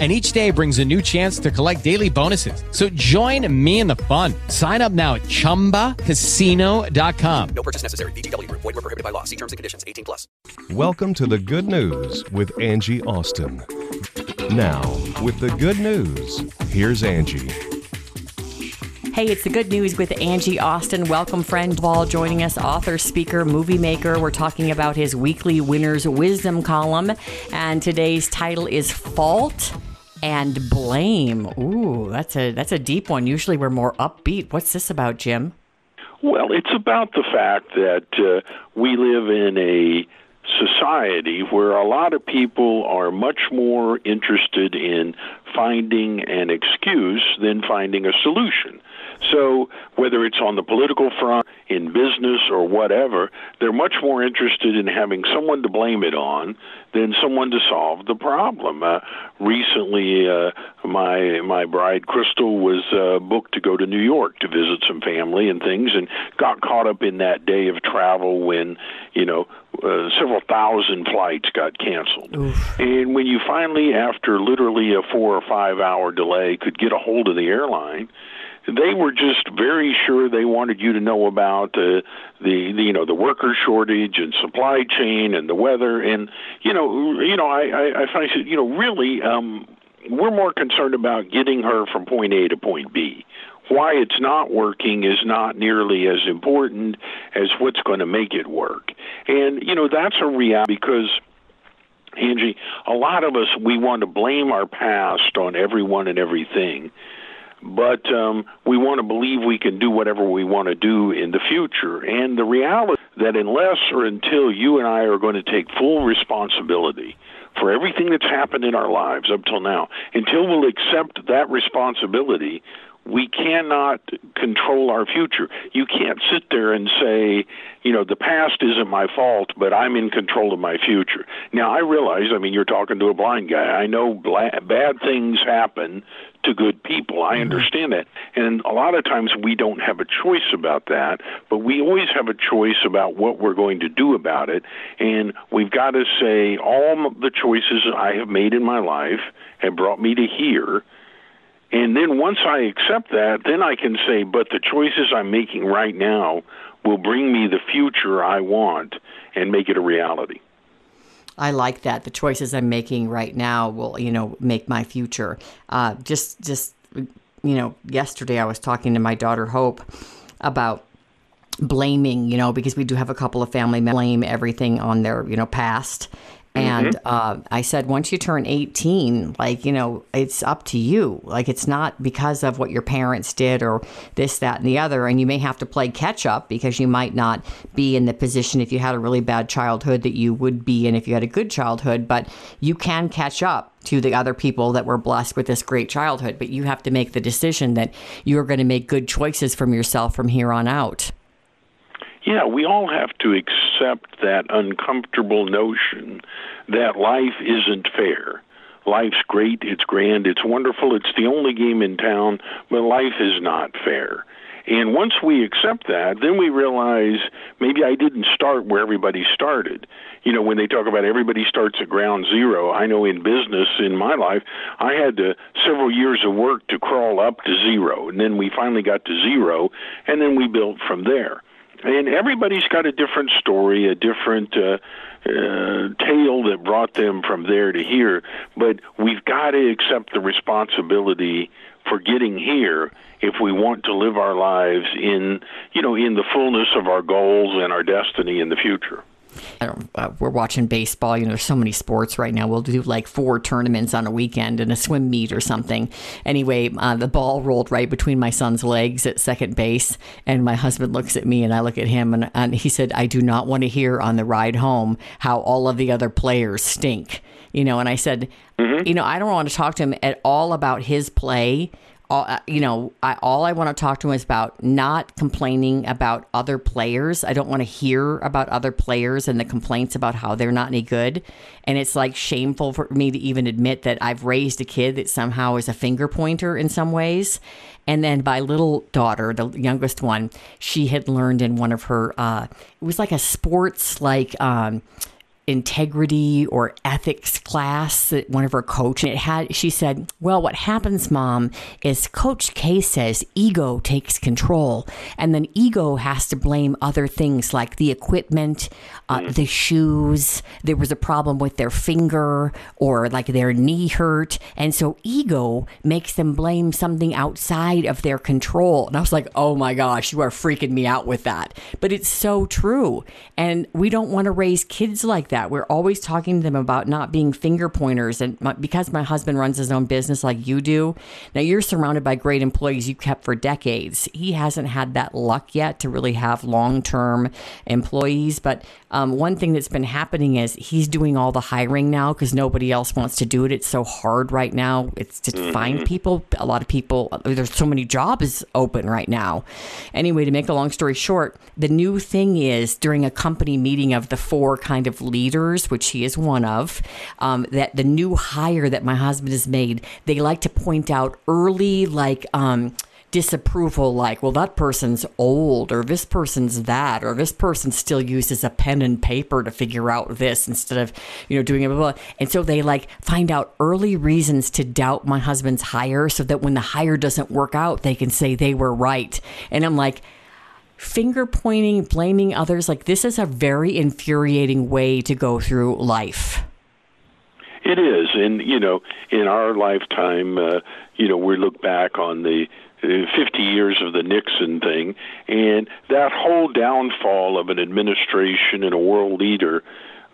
and each day brings a new chance to collect daily bonuses. So join me in the fun. Sign up now at ChumbaCasino.com. No purchase necessary. VGW. Void were prohibited by law. See terms and conditions. 18 plus. Welcome to the good news with Angie Austin. Now, with the good news, here's Angie. Hey, it's the good news with Angie Austin. Welcome, friend Stovall, joining us, author, speaker, movie maker. We're talking about his weekly Winner's Wisdom column, and today's title is Fault and Blame. Ooh, that's a that's a deep one. Usually we're more upbeat. What's this about, Jim? Well, it's about the fact that uh, we live in a society where a lot of people are much more interested in finding an excuse than finding a solution. So, whether it's on the political front, in business, or whatever, they're much more interested in having someone to blame it on than someone to solve the problem. Uh, recently, uh, my my bride Crystal was uh, booked to go to New York to visit some family and things, and got caught up in that day of travel when you know uh, several thousand flights got canceled. Oof. And when you finally, after literally a four or five hour delay, could get a hold of the airline they were just very sure they wanted you to know about uh, the, the you know the worker shortage and supply chain and the weather and you know you know I I, I find you know really um, we're more concerned about getting her from point A to point B. Why it's not working is not nearly as important as what's going to make it work. And you know that's a reality because Angie, a lot of us we want to blame our past on everyone and everything but um, we want to believe we can do whatever we want to do in the future. And the reality that unless or until you and I are going to take full responsibility for everything that's happened in our lives up till now, until we'll accept that responsibility, we cannot control our future. You can't sit there and say, you know, the past isn't my fault, but I'm in control of my future. Now, I realize, I mean, you're talking to a blind guy. I know bad things happen to good people. I mm-hmm. understand that. And a lot of times we don't have a choice about that, but we always have a choice about what we're going to do about it. And we've got to say, all the choices I have made in my life have brought me to here and then once I accept that, then I can say, but the choices I'm making right now will bring me the future I want and make it a reality. I like that. The choices I'm making right now will, you know, make my future. Uh, just, just, you know, yesterday I was talking to my daughter Hope about blaming, you know, because we do have a couple of family members blame everything on their, you know, past. And mm-hmm. uh, I said, once you turn 18, like, you know, it's up to you. Like, it's not because of what your parents did or this, that, and the other. And you may have to play catch up because you might not be in the position if you had a really bad childhood that you would be in if you had a good childhood. But you can catch up to the other people that were blessed with this great childhood. But you have to make the decision that you're going to make good choices from yourself from here on out. Yeah, we all have to accept that uncomfortable notion that life isn't fair. Life's great, it's grand, it's wonderful, it's the only game in town, but life is not fair. And once we accept that, then we realize maybe I didn't start where everybody started. You know, when they talk about everybody starts at ground zero, I know in business in my life, I had to, several years of work to crawl up to zero. And then we finally got to zero, and then we built from there and everybody's got a different story, a different uh, uh, tale that brought them from there to here. But we've got to accept the responsibility for getting here if we want to live our lives in, you know, in the fullness of our goals and our destiny in the future. Uh, we're watching baseball. You know, there's so many sports right now. We'll do like four tournaments on a weekend and a swim meet or something. Anyway, uh, the ball rolled right between my son's legs at second base, and my husband looks at me and I look at him, and, and he said, "I do not want to hear on the ride home how all of the other players stink." You know, and I said, mm-hmm. you know, I don't want to talk to him at all about his play all, uh, you know, I, all I want to talk to him is about not complaining about other players. I don't want to hear about other players and the complaints about how they're not any good. And it's like shameful for me to even admit that I've raised a kid that somehow is a finger pointer in some ways. And then my little daughter, the youngest one, she had learned in one of her, uh, it was like a sports, like, um, integrity or ethics class that one of her coach it had she said well what happens mom is coach k says ego takes control and then ego has to blame other things like the equipment uh, the shoes there was a problem with their finger or like their knee hurt and so ego makes them blame something outside of their control and i was like oh my gosh you are freaking me out with that but it's so true and we don't want to raise kids like that. We're always talking to them about not being finger pointers. And my, because my husband runs his own business like you do, now you're surrounded by great employees you kept for decades. He hasn't had that luck yet to really have long term employees. But um, one thing that's been happening is he's doing all the hiring now because nobody else wants to do it. It's so hard right now. It's to find people. A lot of people, there's so many jobs open right now. Anyway, to make a long story short, the new thing is during a company meeting of the four kind of leaders, which he is one of, um, that the new hire that my husband has made, they like to point out early, like, um, disapproval like well that person's old or this person's that or this person still uses a pen and paper to figure out this instead of you know doing it blah, blah. and so they like find out early reasons to doubt my husband's hire so that when the hire doesn't work out they can say they were right and i'm like finger pointing blaming others like this is a very infuriating way to go through life. It is, and you know, in our lifetime, uh, you know, we look back on the uh, 50 years of the Nixon thing, and that whole downfall of an administration and a world leader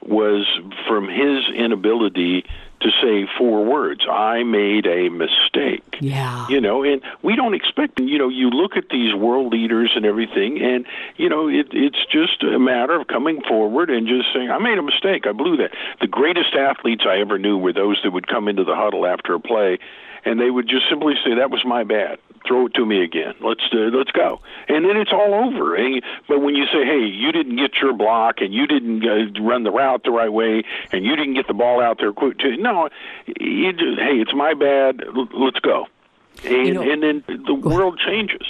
was from his inability to say four words I made a mistake. Yeah. You know, and we don't expect, you know, you look at these world leaders and everything, and, you know, it, it's just a matter of coming forward and just saying, I made a mistake. I blew that. The greatest athletes I ever knew were those that would come into the huddle after a play, and they would just simply say, That was my bad. Throw it to me again. Let's uh, let's go, and then it's all over. And, but when you say, "Hey, you didn't get your block, and you didn't uh, run the route the right way, and you didn't get the ball out there quick," to, no, you just, hey, it's my bad. L- let's go, and You know- and then the world changes.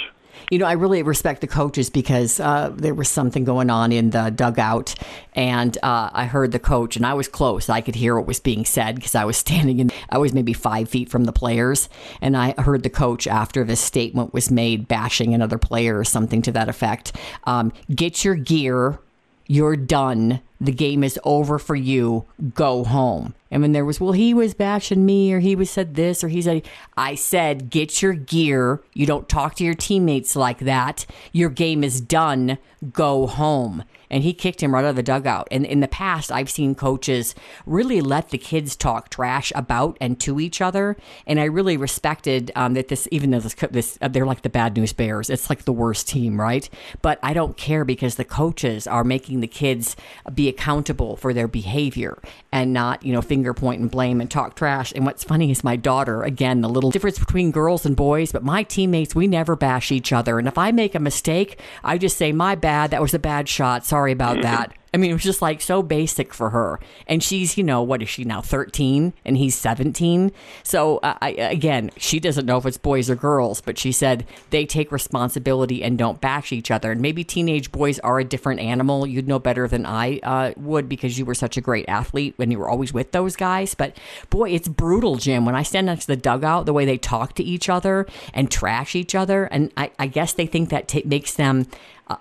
You know, I really respect the coaches because uh, there was something going on in the dugout, and uh, I heard the coach, and I was close. I could hear what was being said because I was standing in. I was maybe five feet from the players, and I heard the coach after this statement was made, bashing another player or something to that effect. Um, Get your gear. You're done. The game is over for you. Go home. And when there was, well, he was bashing me, or he was said this, or he said, I said, get your gear. You don't talk to your teammates like that. Your game is done. Go home. And he kicked him right out of the dugout. And in the past, I've seen coaches really let the kids talk trash about and to each other. And I really respected um, that this, even though this, this uh, they're like the bad news bears, it's like the worst team, right? But I don't care because the coaches are making the kids be accountable for their behavior and not, you know, finger point and blame and talk trash. And what's funny is my daughter, again, the little difference between girls and boys, but my teammates, we never bash each other. And if I make a mistake, I just say, my bad, that was a bad shot. Sorry about that. I mean, it was just like so basic for her. And she's, you know, what is she now, 13 and he's 17? So, uh, I, again, she doesn't know if it's boys or girls, but she said they take responsibility and don't bash each other. And maybe teenage boys are a different animal. You'd know better than I uh, would because you were such a great athlete when you were always with those guys. But boy, it's brutal, Jim. When I stand next to the dugout, the way they talk to each other and trash each other. And I, I guess they think that ta makes them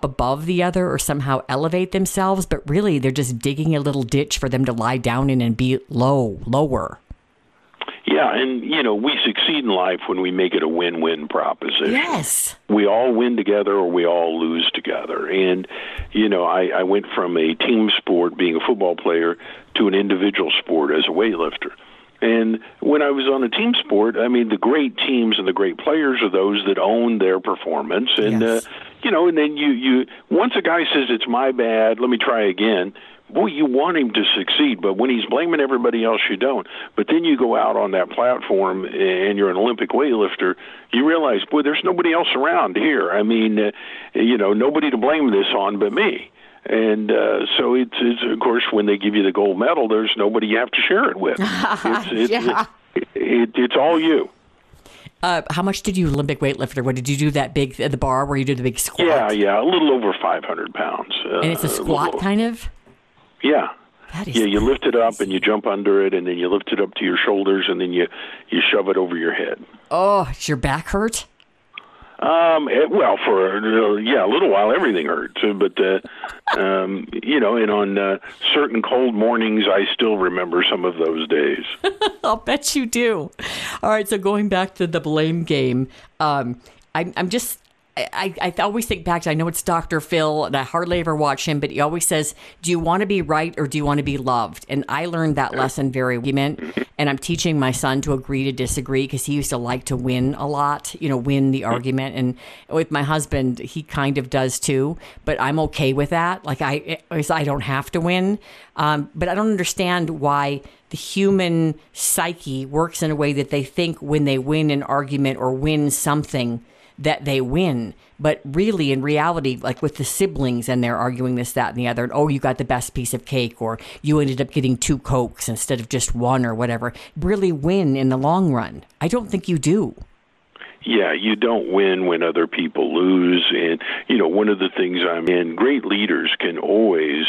above the other or somehow elevate themselves, but really they're just digging a little ditch for them to lie down in and be low, lower. Yeah, and you know, we succeed in life when we make it a win-win proposition. Yes. we all win together or we all lose together. And, you know, I, I went from a team sport, being a football player, to an individual sport as a weightlifter. And when I was on a team sport, I mean, the great teams and the great players are those that own their performance. And, Yes. uh, you know, and then you, you, once a guy says, it's my bad, let me try again, boy, you want him to succeed, but when he's blaming everybody else, you don't. But then you go out on that platform and you're an Olympic weightlifter, you realize, boy, there's nobody else around here. I mean, uh, you know, nobody to blame this on but me. And uh, so it's, it's, of course, when they give you the gold medal, there's nobody you have to share it with. It's, it's, Yeah. it, it, it's all you. Uh, how much did you Olympic weightlifter? What did you do that big at the bar where you do the big squat? Yeah, yeah, a little over 500 pounds. Uh, And it's a squat little- kind of. Yeah. That is Yeah, you lift it up and you jump under it, and then you lift it up to your shoulders, and then you you shove it over your head. Oh, does your back hurt? Um, it, well, for uh, yeah, a little while everything hurts, but uh, um, you know, and on uh, certain cold mornings, I still remember some of those days. I'll bet you do. All right, so going back to the blame game, um, I, I'm just. I, I always think back to I know it's Dr. Phil and I hardly ever watch him, but he always says, "Do you want to be right or do you want to be loved?" And I learned that lesson very meant, and I'm teaching my son to agree to disagree because he used to like to win a lot, you know, win the argument. And with my husband, he kind of does too, but I'm okay with that. Like I, I don't have to win, um, but I don't understand why the human psyche works in a way that they think when they win an argument or win something that they win. But really, in reality, like with the siblings and they're arguing this, that, and the other, and oh, you got the best piece of cake, or you ended up getting two Cokes instead of just one, or whatever, really win in the long run. I don't think you do. Yeah, you don't win when other people lose. And, you know, one of the things I'm in, great leaders can always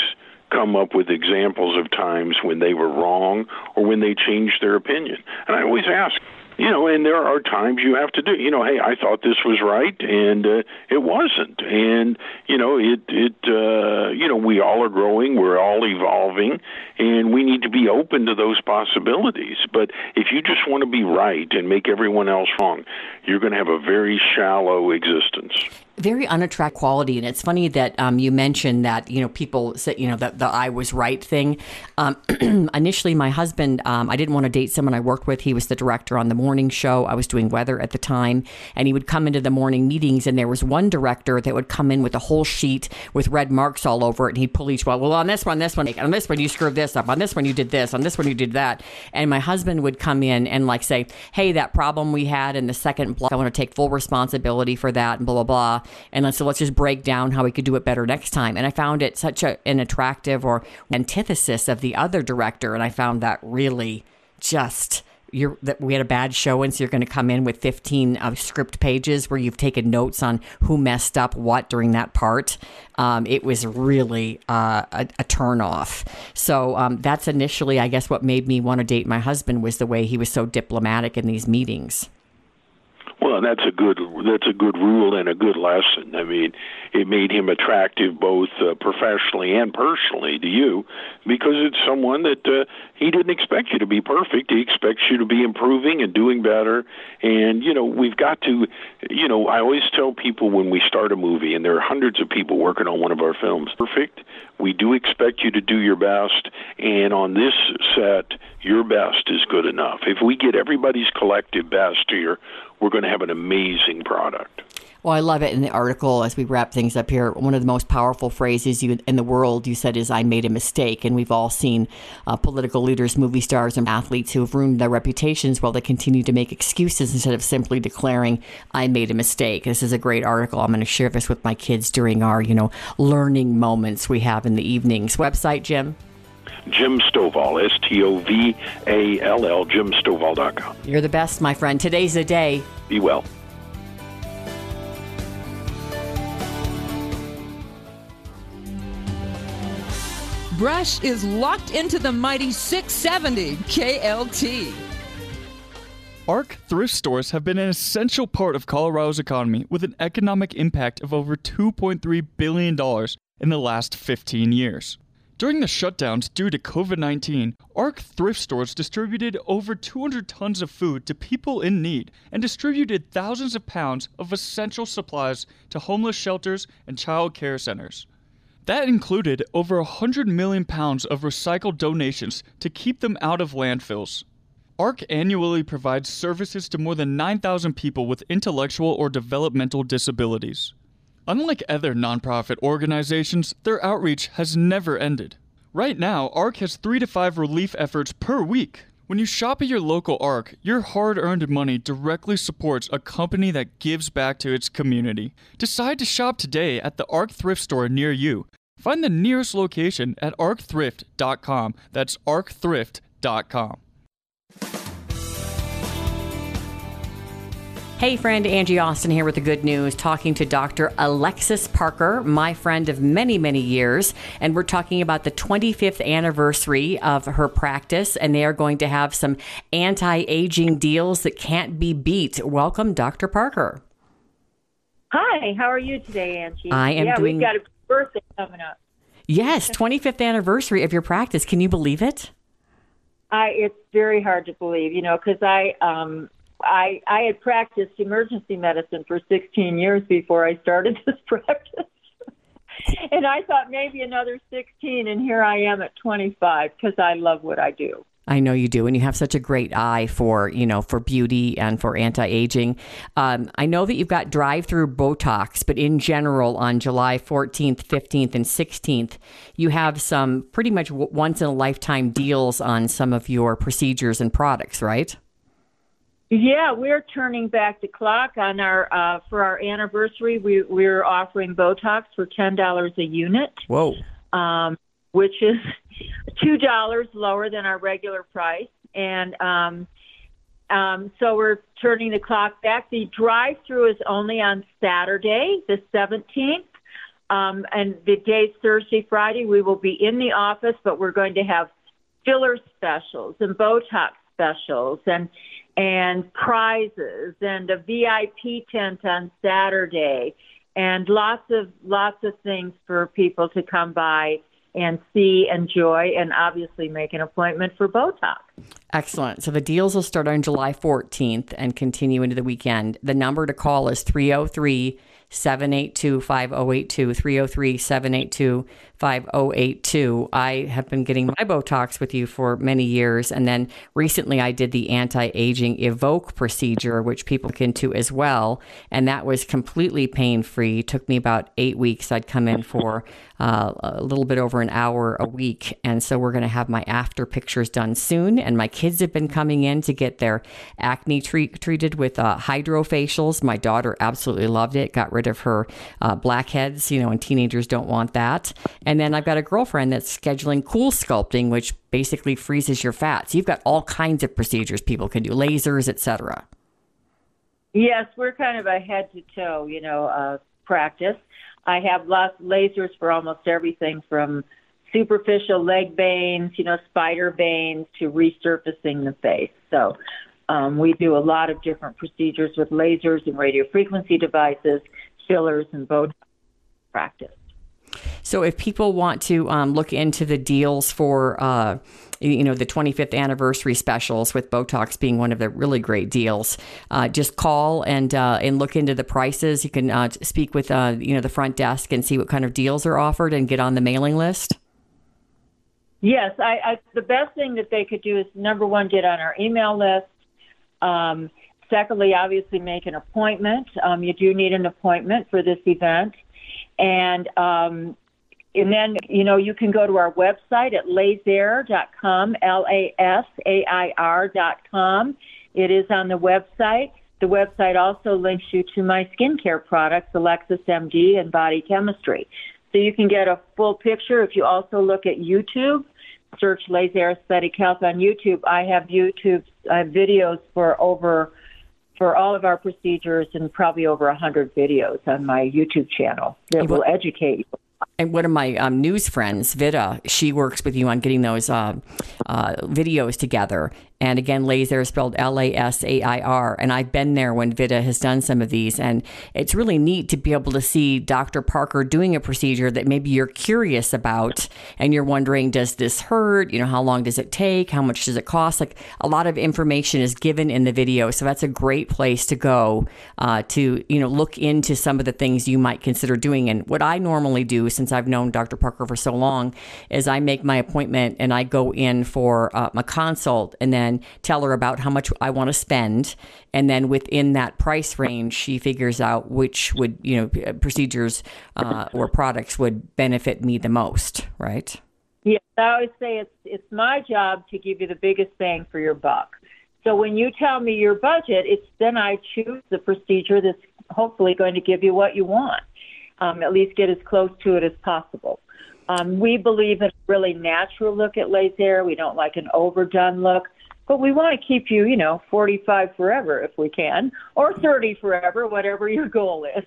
come up with examples of times when they were wrong or when they changed their opinion. And I always ask, you know, and there are times you have to do, you know, hey, I thought this was right and uh, it wasn't. And, you know, it, it, uh, you know, we all are growing, we're all evolving, and we need to be open to those possibilities. But if you just want to be right and make everyone else wrong, you're going to have a very shallow existence. Very unattractive quality and it's funny that um, you mentioned that you know people say you know that the i was right thing. Um, initially my husband um, i didn't want to date someone i worked with. He was the director on the morning show. I was doing weather at the time and he would come into the morning meetings and there was one director that would come in with a whole sheet with red marks all over it and he'd pull each one well on this one this one on this one you screwed this up. On this one you did this. On this one you did that. And my husband would come in and like say hey that problem we had in the second block i want to take full responsibility for that and blah blah blah and then, so let's just break down how we could do it better next time. And I found it such a, an attractive or antithesis of the other director, and I found that really just you're that we had a bad show and so you're going to come in with 15 uh, script pages where you've taken notes on who messed up what during that part. Um, it was really uh, a, a turn off so um, that's initially i guess what made me want to date my husband was the way he was so diplomatic in these meetings Well, that's a good that's a good rule and a good lesson. I mean, it made him attractive both uh, professionally and personally to you because it's someone that uh, he didn't expect you to be perfect. He expects you to be improving and doing better. And you know, we've got to, you know, I always tell people when we start a movie, and there are hundreds of people working on one of our films. Perfect. We do expect you to do your best, and on this set, your best is good enough. If we get everybody's collective best here, we're going to have an amazing product. Well, I love it in the article as we wrap things up here. One of the most powerful phrases you in the world you said is "I made a mistake," and we've all seen uh, political leaders, movie stars, and athletes who have ruined their reputations while they continue to make excuses instead of simply declaring "I made a mistake." This is a great article. I'm going to share this with my kids during our, you know, learning moments we have in the evenings. Website, Jim. Jim Stovall, S T O V A L L, jimstovall.com. You're the best, my friend. Today's the day. Be well. Brush is locked into the mighty 670 KLTT. ARC thrift stores have been an essential part of Colorado's economy with an economic impact of over $2.3 billion in the last 15 years. During the shutdowns due to COVID 19, ARC thrift stores distributed over 200 tons of food to people in need and distributed thousands of pounds of essential supplies to homeless shelters and child care centers. That included over 100 million pounds of recycled donations to keep them out of landfills. ARC annually provides services to more than 9,000 people with intellectual or developmental disabilities. Unlike other nonprofit organizations, their outreach has never ended. Right now, ARC has three to five relief efforts per week. When you shop at your local ARC, your hard earned money directly supports a company that gives back to its community. Decide to shop today at the ARC thrift store near you. Find the nearest location at arcthrift.com. That's arcthrift.com. Hey, friend, Angie Austin here with the good news, talking to Dr. Alexis Parker, my friend of many, many years. And we're talking about the 25th anniversary of her practice, and they are going to have some anti aging deals that can't be beat. Welcome, Dr. Parker. Hi, how are you today, Angie? I am yeah, doing- we've got a birthday coming up. Yes, 25th anniversary of your practice. Can you believe it? I it's very hard to believe, you know, because I um I I had practiced emergency medicine for 16 years before I started this practice. and I thought maybe another 16 and here I am at 25 because I love what I do. I know you do, and you have such a great eye for you know for beauty and for anti aging. Um, I know that you've got drive through Botox, but in general, on July 14th, 15th, and 16th, you have some pretty much once in a lifetime deals on some of your procedures and products, right? Yeah, we're turning back the clock on our uh for our anniversary. We we're offering Botox for $10 a unit. Whoa! um, which is two dollars lower than our regular price. And um, um, so we're turning the clock back. The drive-through is only on Saturday, the seventeenth. Um, and the days Thursday, Friday, we will be in the office, but we're going to have filler specials and Botox specials and and prizes and a VIP tent on Saturday and lots of lots of things for people to come by and see, enjoy, and obviously make an appointment for Botox. Excellent. So the deals will start on July 14th and continue into the weekend. The number to call is 303 782 5082. 303 782 5082. I have been getting my Botox with you for many years. And then recently I did the anti aging Evoke procedure, which people can do as well. And that was completely pain free. Took me about eight weeks. I'd come in for uh, a little bit over an hour a week. And so we're going to have my after pictures done soon. And my kids have been coming in to get their acne treat, treated with uh, HydraFacials. My daughter absolutely loved it, got rid of her uh, blackheads, you know, and teenagers don't want that. And then I've got a girlfriend that's scheduling cool sculpting, which basically freezes your fats. You've got all kinds of procedures people can do, lasers, etc. Yes, we're kind of a head to toe, you know, uh, practice. I have lots of lasers for almost everything from superficial leg veins, you know, spider veins to resurfacing the face. So um, we do a lot of different procedures with lasers and radio frequency devices, fillers, and Botox practice. So if people want to um, look into the deals for, uh, you know, the 25th anniversary specials with Botox being one of the really great deals, uh, just call and uh, and look into the prices. You can uh, speak with uh, you know the front desk and see what kind of deals are offered and get on the mailing list. Yes, I, I the best thing that they could do is number one, get on our email list. Um, secondly, obviously make an appointment. Um, you do need an appointment for this event, and um, and then you know you can go to our website at lasair.com, l a s a i r dot com. It is on the website. The website also links you to my skincare products, Alexis MD and Body Chemistry. So you can get a full picture. If you also look at YouTube, search Lasair Aesthetic Health on YouTube. I have YouTube uh, videos for over for all of our procedures and probably over a hundred videos on my YouTube channel that will educate you. And one of my um, news friends, Vida, she works with you on getting those uh, uh, videos together. And again, Lasair is spelled L A S A I R. And I've been there when Vida has done some of these. And it's really neat to be able to see Dr. Parker doing a procedure that maybe you're curious about and you're wondering, does this hurt? You know, how long does it take? How much does it cost? Like a lot of information is given in the video. So that's a great place to go uh, to, you know, look into some of the things you might consider doing. And what I normally do, since I've known Dr. Parker for so long, is I make my appointment and I go in for uh, a consult and then tell her about how much I want to spend. And then within that price range, she figures out which would, you know, procedures uh, or products would benefit me the most, right? Yes, I always say it's it's my job to give you the biggest bang for your buck. So when you tell me your budget, it's then I choose the procedure that's hopefully going to give you what you want. Um, at least get as close to it as possible. Um, we believe in a really natural look at Lasair. We don't like an overdone look, but we want to keep you, you know, 45 forever if we can, or 30 forever, whatever your goal is.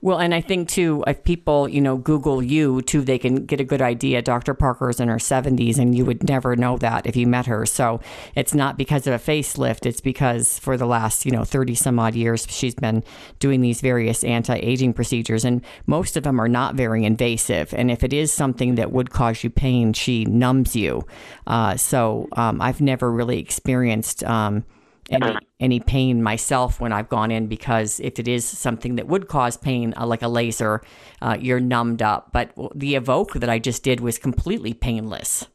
Well, and I think too, if people, you know, Google you too, they can get a good idea. Dr. Parker's in her 70s, and you would never know that if you met her. So it's not because of a facelift, it's because for the last, you know, 30 some odd years, she's been doing these various anti aging procedures, and most of them are not very invasive. And if it is something that would cause you pain, she numbs you. Uh, so um, I've never really experienced. Um, any any pain myself when I've gone in because if it is something that would cause pain, uh, like a laser, uh, you're numbed up. But the evoke that I just did was completely painless.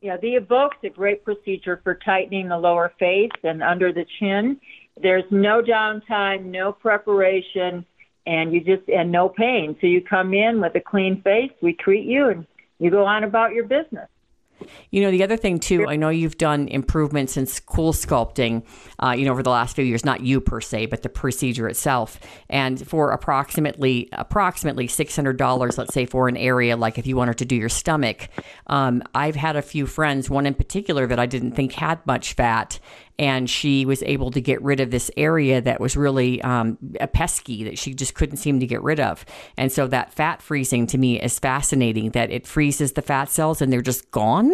Yeah, the evoke's a great procedure for tightening the lower face and under the chin. There's no downtime, no preparation, and you just and no pain. So you come in with a clean face, we treat you, and you go on about your business. You know, the other thing too, I know you've done improvements in cool sculpting, uh, you know, over the last few years. Not you per se, but the procedure itself. And for approximately approximately six hundred dollars, let's say for an area like if you wanted to do your stomach, um, I've had a few friends, one in particular that I didn't think had much fat, and she was able to get rid of this area that was really um, a pesky that she just couldn't seem to get rid of. And so that fat freezing to me is fascinating that it freezes the fat cells and they're just gone.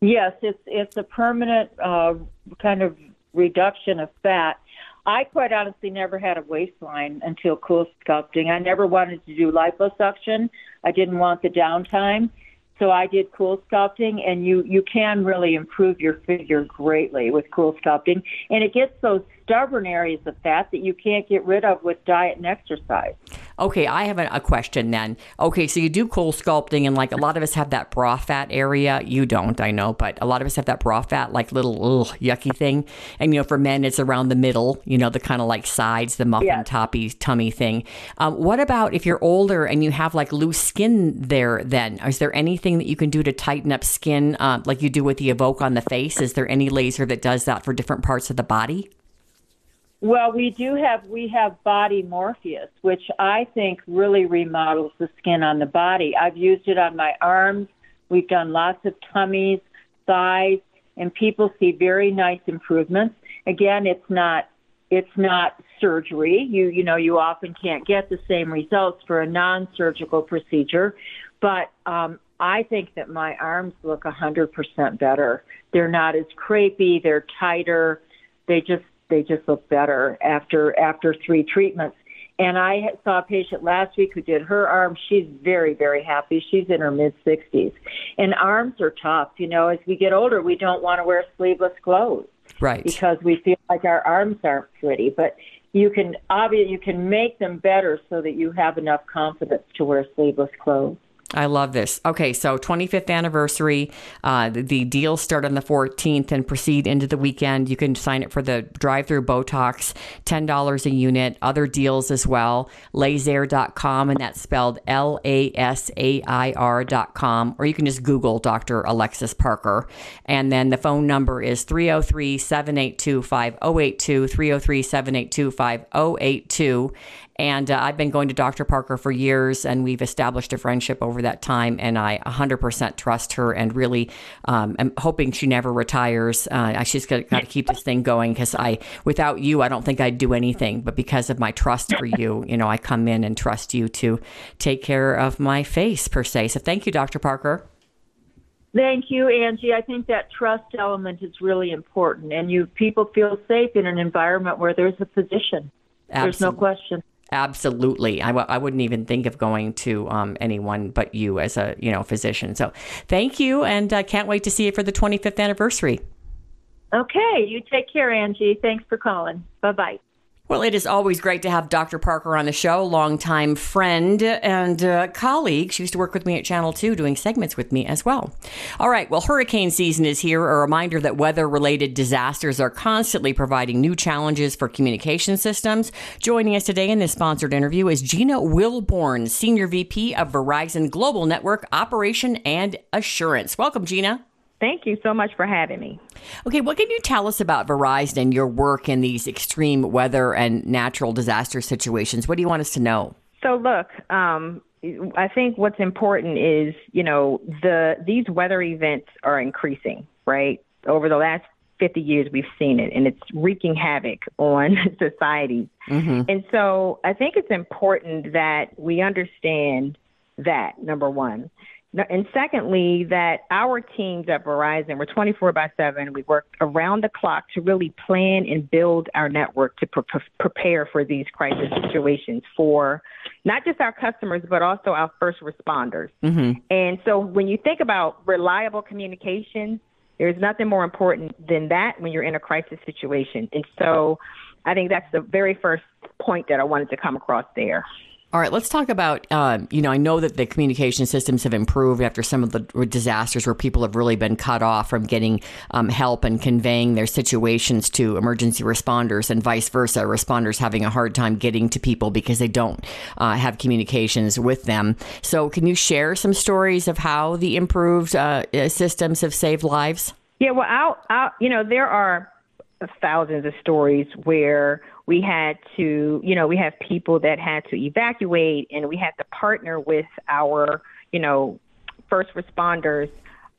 Yes, it's it's a permanent uh, kind of reduction of fat. I quite honestly never had a waistline until cool sculpting. I never wanted to do liposuction. I didn't want the downtime. So I did cool sculpting, and you you can really improve your figure greatly with cool sculpting, and it gets those stubborn areas of fat that you can't get rid of with diet and exercise. Okay, I have a, a, question then. Okay, so you do cool sculpting, and like a lot of us have that bra fat area. You don't, I know, but a lot of us have that bra fat, like little ugh, yucky thing. And you know, for men, it's around the middle. You know, the kind of like sides, the muffin yes. toppy tummy thing. Um, what about if you're older and you have like loose skin there? Then is there anything that you can do to tighten up skin, uh, like you do with the Evoke on the face? Is there any laser that does that for different parts of the body? Well, we do have we have body Morpheus, which I think really remodels the skin on the body. I've used it on my arms. We've done lots of tummies, thighs, and people see very nice improvements. Again, it's not it's not surgery. You you know you often can't get the same results for a non-surgical procedure, but um, I think that my arms look a hundred percent better. They're not as crepey. They're tighter. They just they just look better after after three treatments. And I saw a patient last week who did her arms. She's very, very happy. She's in her mid 60s. And arms are tough. You know, as we get older, we don't want to wear sleeveless clothes. Right. Because we feel like our arms aren't pretty. But you can obviously you can make them better so that you have enough confidence to wear sleeveless clothes. I love this. Okay, so 25th anniversary. Uh, the, the deals start on the 14th and proceed into the weekend. You can sign up for the drive-through Botox, $10 a unit. Other deals as well. Lasair.com, and that's spelled L-A-S-A-I-R.com. Or you can just Google Dr. Alexis Parker. And then the phone number is 303-782-5082, 303-782-5082. And uh, I've been going to Dr. Parker for years, and we've established a friendship over that time. And I 100% trust her, and really um, am hoping she never retires. Uh, she's got, got to keep this thing going because I, without you, I don't think I'd do anything. But because of my trust for you, you know, I come in and trust you to take care of my face per se. So thank you, Dr. Parker. Thank you, Angie. I think that trust element is really important, and you people feel safe in an environment where there's a physician. Absolutely. There's no question. Absolutely. I w- I wouldn't even think of going to um, anyone but you as a, you know, physician. So thank you. And I uh, can't wait to see you for the 25th anniversary. Okay. You take care, Angie. Thanks for calling. Bye bye. Well, it is always great to have Dr. Parker on the show, longtime friend and uh, colleague. She used to work with me at Channel 2 doing segments with me as well. All right, well, hurricane season is here. A reminder that weather related disasters are constantly providing new challenges for communication systems. Joining us today in this sponsored interview is Gina Wilborn, Senior VP of Verizon Global Network Operation and Assurance. Welcome, Gina. Thank you so much for having me. Okay, what can you tell us about Verizon and your work in these extreme weather and natural disaster situations? What do you want us to know? So, look, um, I think what's important is, you know, the these weather events are increasing, right? Over the last 50 years, we've seen it, and it's wreaking havoc on society. Mm-hmm. And so, I think it's important that we understand that number one. And secondly, that our teams at Verizon, we're 24 by 7. We work around the clock to really plan and build our network to pre- prepare for these crisis situations for not just our customers, but also our first responders. Mm-hmm. And so when you think about reliable communication, there's nothing more important than that when you're in a crisis situation. And so I think that's the very first point that I wanted to come across there. All right, let's talk about. Uh, you know, I know that the communication systems have improved after some of the disasters where people have really been cut off from getting um, help and conveying their situations to emergency responders, and vice versa. Responders having a hard time getting to people because they don't uh, have communications with them. So, can you share some stories of how the improved uh, systems have saved lives? Yeah, well, I'll, I'll, you know, there are thousands of stories where we had to, you know, we have people that had to evacuate and we had to partner with our, you know, first responders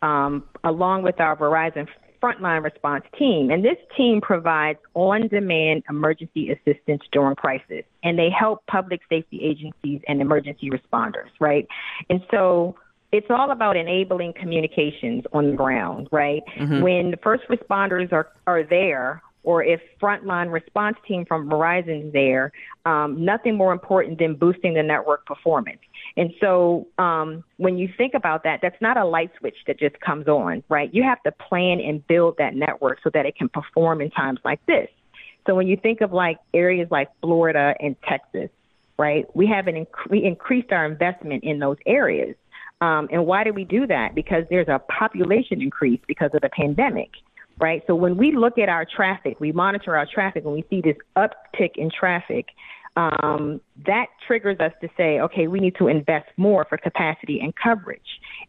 um, along with our Verizon frontline response team. And this team provides on demand emergency assistance during crisis. And they help public safety agencies and emergency responders, right? And so it's all about enabling communications on the ground, right? Mm-hmm. When the first responders are, are there, or if frontline response team from Verizon is there, um, nothing more important than boosting the network performance. And so um, when you think about that, that's not a light switch that just comes on, right? You have to plan and build that network so that it can perform in times like this. So when you think of like areas like Florida and Texas, right, we have an inc- we increased our investment in those areas. Um, and why do we do that? Because there's a population increase because of the pandemic right? So when we look at our traffic, we monitor our traffic, and we see this uptick in traffic, um, that triggers us to say, okay, we need to invest more for capacity and coverage.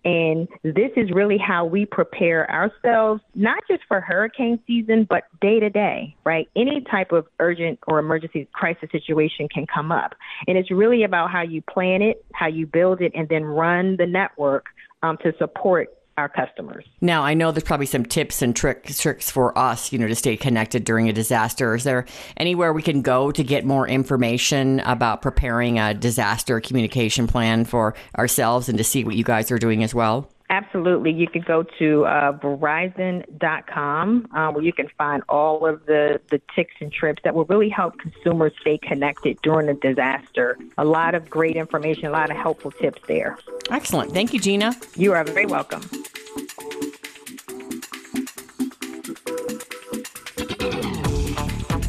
And this is really how we prepare ourselves, not just for hurricane season, but day to day, right? Any type of urgent or emergency crisis situation can come up. And it's really about how you plan it, how you build it, and then run the network um, to support our customers. Now, I know there's probably some tips and tricks tricks for us, you know, to stay connected during a disaster. Is there anywhere we can go to get more information about preparing a disaster communication plan for ourselves and to see what you guys are doing as well? Absolutely. You can go to uh, Verizon.com uh, where you can find all of the, the ticks and trips that will really help consumers stay connected during a disaster. A lot of great information, a lot of helpful tips there. Excellent. Thank you, Gina. You are very welcome.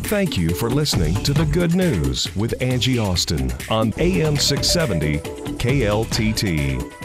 Thank you for listening to The Good News with Angie Austin on AM 670 KLTT.